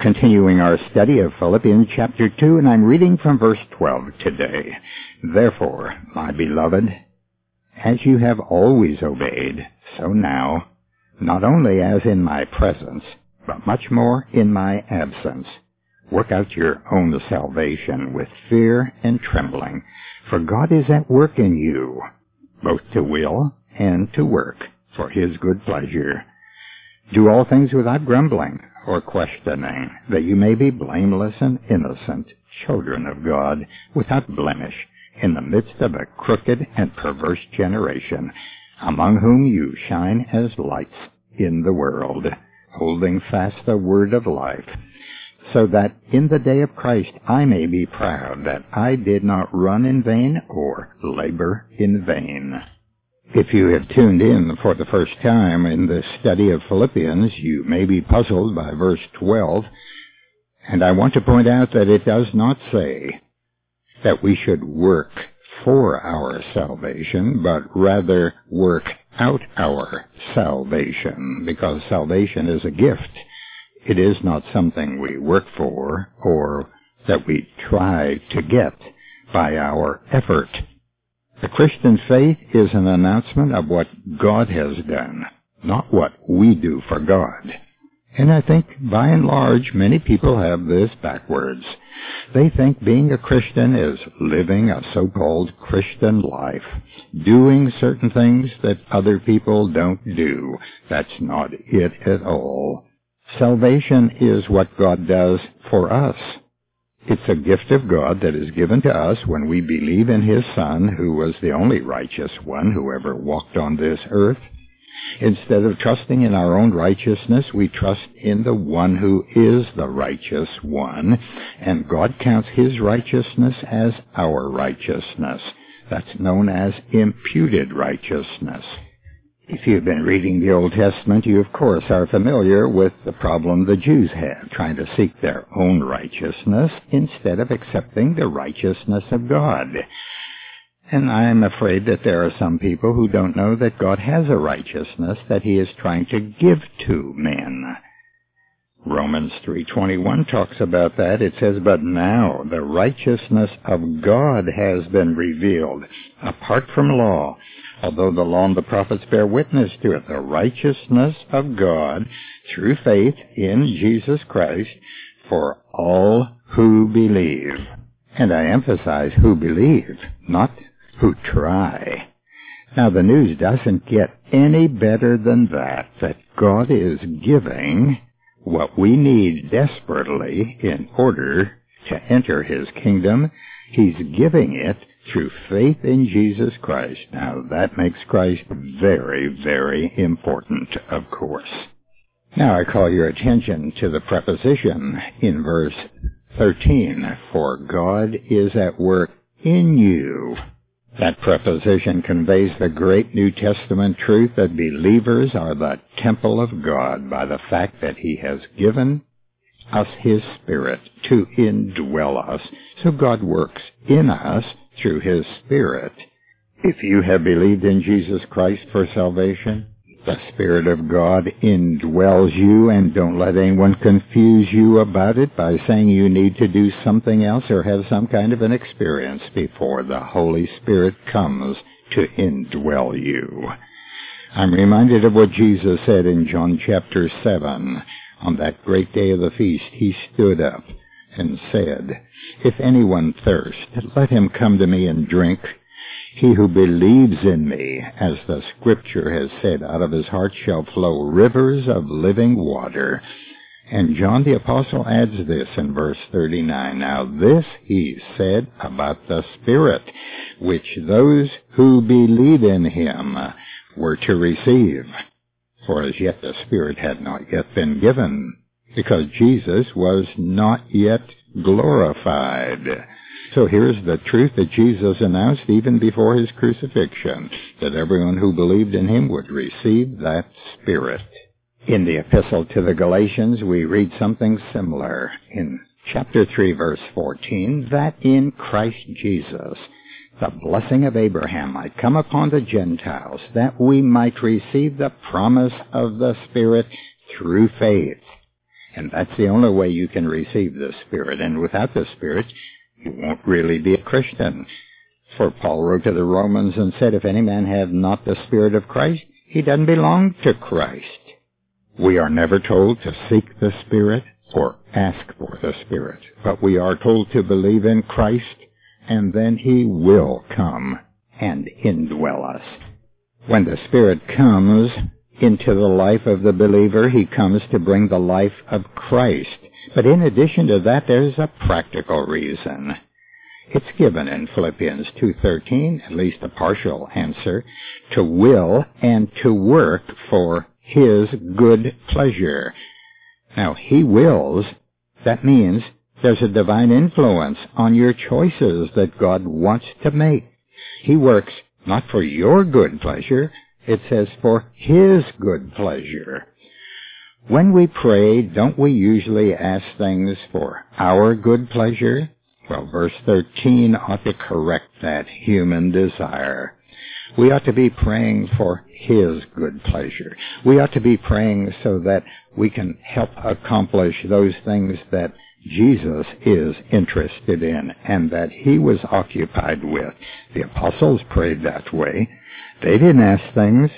continuing our study of Philippians chapter 2, and I'm reading from verse 12 today. Therefore, my beloved, as you have always obeyed, so now, not only as in my presence, but much more in my absence, work out your own salvation with fear and trembling, for God is at work in you, both to will and to work for his good pleasure. Do all things without grumbling or questioning, that you may be blameless and innocent, children of God, without blemish, in the midst of a crooked and perverse generation, among whom you shine as lights in the world, holding fast the word of life, so that in the day of Christ I may be proud that I did not run in vain or labor in vain. If you have tuned in for the first time in the study of Philippians, you may be puzzled by verse 12, and I want to point out that it does not say that we should work for our salvation, but rather work out our salvation, because salvation is a gift. It is not something we work for or that we try to get by our effort. The Christian faith is an announcement of what God has done, not what we do for God. And I think by and large many people have this backwards. They think being a Christian is living a so-called Christian life, doing certain things that other people don't do. That's not it at all. Salvation is what God does for us. It's a gift of God that is given to us when we believe in His Son, who was the only righteous one who ever walked on this earth. Instead of trusting in our own righteousness, we trust in the one who is the righteous one, and God counts His righteousness as our righteousness. That's known as imputed righteousness. If you've been reading the Old Testament, you of course are familiar with the problem the Jews had, trying to seek their own righteousness instead of accepting the righteousness of God. And I'm afraid that there are some people who don't know that God has a righteousness that he is trying to give to men. Romans 3:21 talks about that. It says, "But now the righteousness of God has been revealed apart from law, although the law and the prophets bear witness to it, the righteousness of God through faith in Jesus Christ for all who believe." And I emphasize who believe, not who try. Now the news doesn't get any better than that, that God is giving what we need desperately in order to enter his kingdom. He's giving it through faith in Jesus Christ. Now that makes Christ very, very important, of course. Now I call your attention to the preposition in verse 13, for God is at work in you that preposition conveys the great New Testament truth that believers are the temple of God by the fact that He has given us His Spirit to indwell us. So God works in us through His Spirit. If you have believed in Jesus Christ for salvation, the Spirit of God indwells you and don't let anyone confuse you about it by saying you need to do something else or have some kind of an experience before the Holy Spirit comes to indwell you. I'm reminded of what Jesus said in John chapter 7. On that great day of the feast, he stood up and said, If anyone thirst, let him come to me and drink. He who believes in me, as the scripture has said, out of his heart shall flow rivers of living water. And John the Apostle adds this in verse 39. Now this he said about the Spirit, which those who believe in him were to receive. For as yet the Spirit had not yet been given, because Jesus was not yet glorified. So here's the truth that Jesus announced even before his crucifixion, that everyone who believed in him would receive that Spirit. In the epistle to the Galatians, we read something similar in chapter 3 verse 14, that in Christ Jesus the blessing of Abraham might come upon the Gentiles, that we might receive the promise of the Spirit through faith. And that's the only way you can receive the Spirit. And without the Spirit, you won't really be a Christian. For Paul wrote to the Romans and said, If any man have not the Spirit of Christ, he doesn't belong to Christ. We are never told to seek the Spirit or ask for the Spirit, but we are told to believe in Christ, and then He will come and indwell us. When the Spirit comes into the life of the believer, He comes to bring the life of Christ. But in addition to that, there's a practical reason. It's given in Philippians 2.13, at least a partial answer, to will and to work for His good pleasure. Now, He wills, that means there's a divine influence on your choices that God wants to make. He works not for your good pleasure, it says for His good pleasure. When we pray, don't we usually ask things for our good pleasure? Well, verse 13 ought to correct that human desire. We ought to be praying for His good pleasure. We ought to be praying so that we can help accomplish those things that Jesus is interested in and that He was occupied with. The apostles prayed that way. They didn't ask things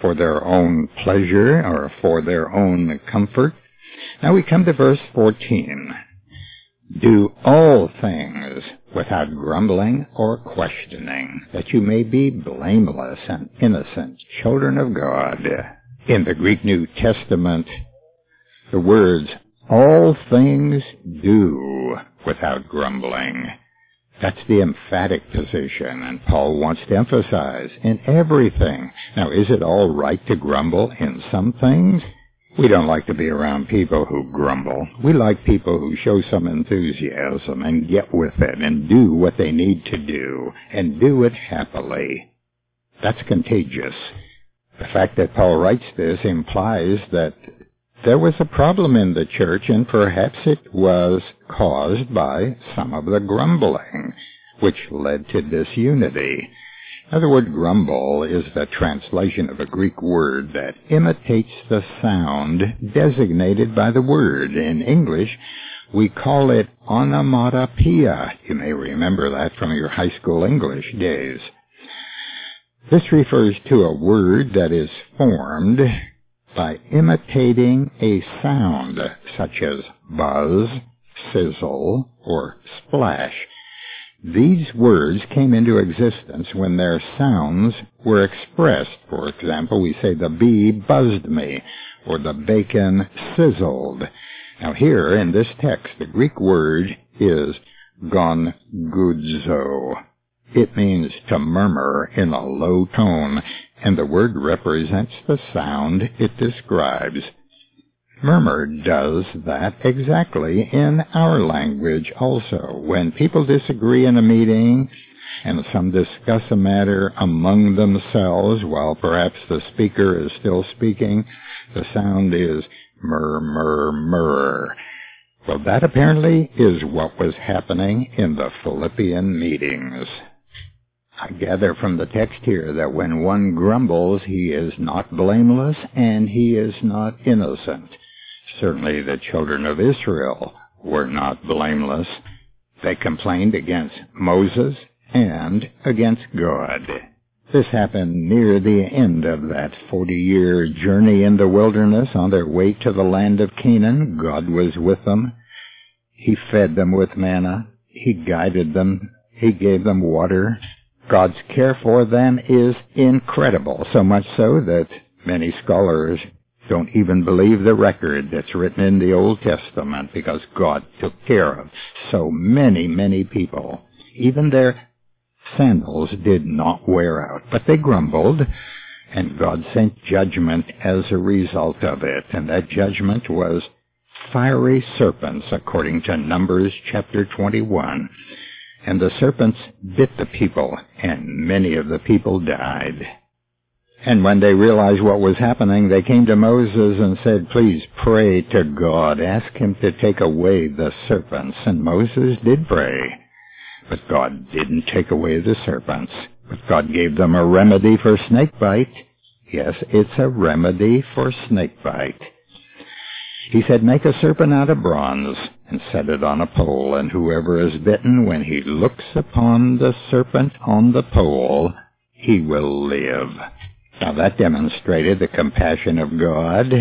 for their own pleasure or for their own comfort. Now we come to verse 14. Do all things without grumbling or questioning, that you may be blameless and innocent children of God. In the Greek New Testament, the words all things do without grumbling. That's the emphatic position, and Paul wants to emphasize in everything. Now, is it all right to grumble in some things? We don't like to be around people who grumble. We like people who show some enthusiasm and get with it and do what they need to do and do it happily. That's contagious. The fact that Paul writes this implies that there was a problem in the church and perhaps it was caused by some of the grumbling, which led to disunity. In other word, grumble is the translation of a Greek word that imitates the sound designated by the word. In English, we call it onomatopoeia. You may remember that from your high school English days. This refers to a word that is formed by imitating a sound such as buzz, sizzle, or splash. These words came into existence when their sounds were expressed. For example, we say the bee buzzed me, or the bacon sizzled. Now here in this text, the Greek word is gongudzo. It means to murmur in a low tone, and the word represents the sound it describes. Murmur does that exactly in our language also. When people disagree in a meeting and some discuss a matter among themselves while perhaps the speaker is still speaking, the sound is murr, murr. Well, that apparently is what was happening in the Philippian meetings. I gather from the text here that when one grumbles, he is not blameless and he is not innocent. Certainly the children of Israel were not blameless. They complained against Moses and against God. This happened near the end of that 40-year journey in the wilderness on their way to the land of Canaan. God was with them. He fed them with manna. He guided them. He gave them water. God's care for them is incredible, so much so that many scholars don't even believe the record that's written in the Old Testament because God took care of so many, many people. Even their sandals did not wear out, but they grumbled and God sent judgment as a result of it. And that judgment was fiery serpents according to Numbers chapter 21. And the serpents bit the people and many of the people died. And when they realized what was happening, they came to Moses and said, please pray to God. Ask him to take away the serpents. And Moses did pray. But God didn't take away the serpents. But God gave them a remedy for snakebite. Yes, it's a remedy for snakebite. He said, Make a serpent out of bronze and set it on a pole, and whoever is bitten when he looks upon the serpent on the pole, he will live. Now that demonstrated the compassion of God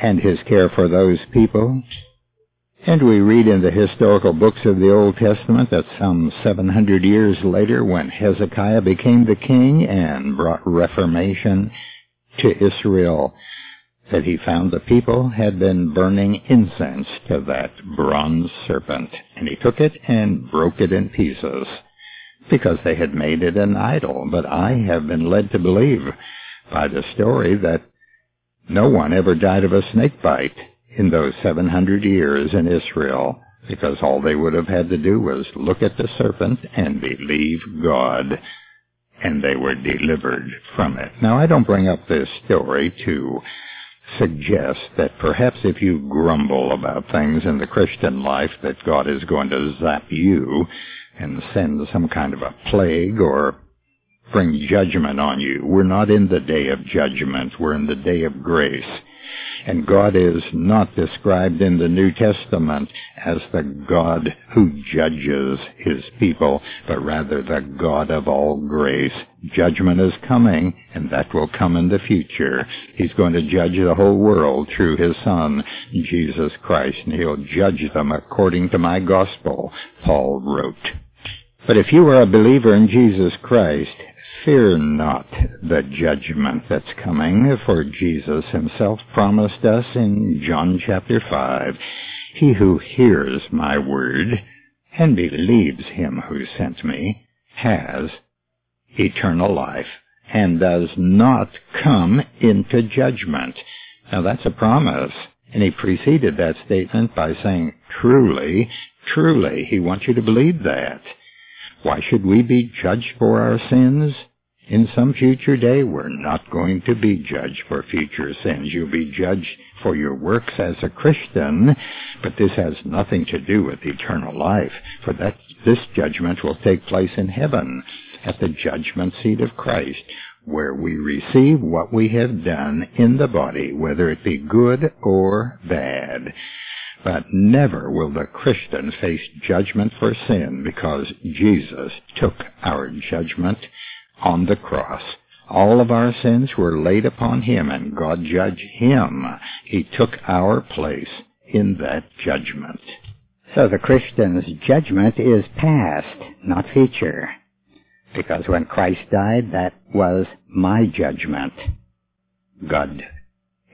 and his care for those people. And we read in the historical books of the Old Testament that some 700 years later, when Hezekiah became the king and brought reformation to Israel, that he found the people had been burning incense to that bronze serpent. And he took it and broke it in pieces because they had made it an idol. But I have been led to believe by the story that no one ever died of a snake bite in those 700 years in Israel because all they would have had to do was look at the serpent and believe God and they were delivered from it. Now I don't bring up this story to suggest that perhaps if you grumble about things in the Christian life that God is going to zap you and send some kind of a plague or bring judgment on you. We're not in the day of judgment. We're in the day of grace. And God is not described in the New Testament as the God who judges his people, but rather the God of all grace. Judgment is coming, and that will come in the future. He's going to judge the whole world through his Son, Jesus Christ, and he'll judge them according to my gospel, Paul wrote. But if you are a believer in Jesus Christ, Fear not the judgment that's coming, for Jesus himself promised us in John chapter 5, He who hears my word and believes him who sent me has eternal life and does not come into judgment. Now that's a promise. And he preceded that statement by saying, truly, truly. He wants you to believe that. Why should we be judged for our sins? In some future day, we're not going to be judged for future sins. You'll be judged for your works as a Christian, but this has nothing to do with eternal life, for that this judgment will take place in heaven at the judgment seat of Christ, where we receive what we have done in the body, whether it be good or bad. But never will the Christian face judgment for sin because Jesus took our judgment on the cross. All of our sins were laid upon him and God judged him. He took our place in that judgment. So the Christian's judgment is past, not future. Because when Christ died, that was my judgment. God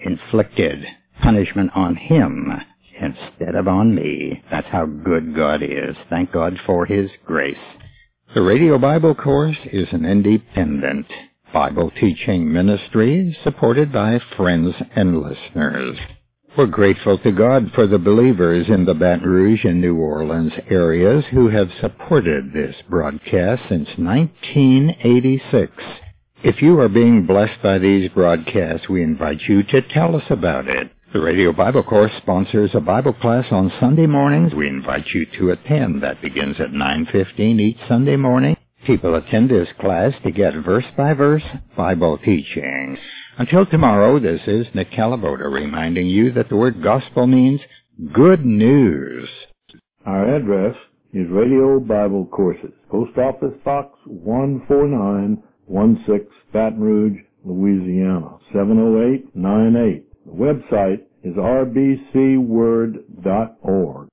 inflicted punishment on him instead of on me. That's how good God is. Thank God for His grace. The Radio Bible Course is an independent Bible teaching ministry supported by friends and listeners. We're grateful to God for the believers in the Baton Rouge and New Orleans areas who have supported this broadcast since 1986. If you are being blessed by these broadcasts, we invite you to tell us about it. The Radio Bible Course sponsors a Bible class on Sunday mornings. We invite you to attend. That begins at 9.15 each Sunday morning. People attend this class to get verse-by-verse Bible teaching. Until tomorrow, this is Nick Calaboda reminding you that the word gospel means good news. Our address is Radio Bible Courses, Post Office Box 14916, Baton Rouge, Louisiana, 70898. The website is rbcword.org.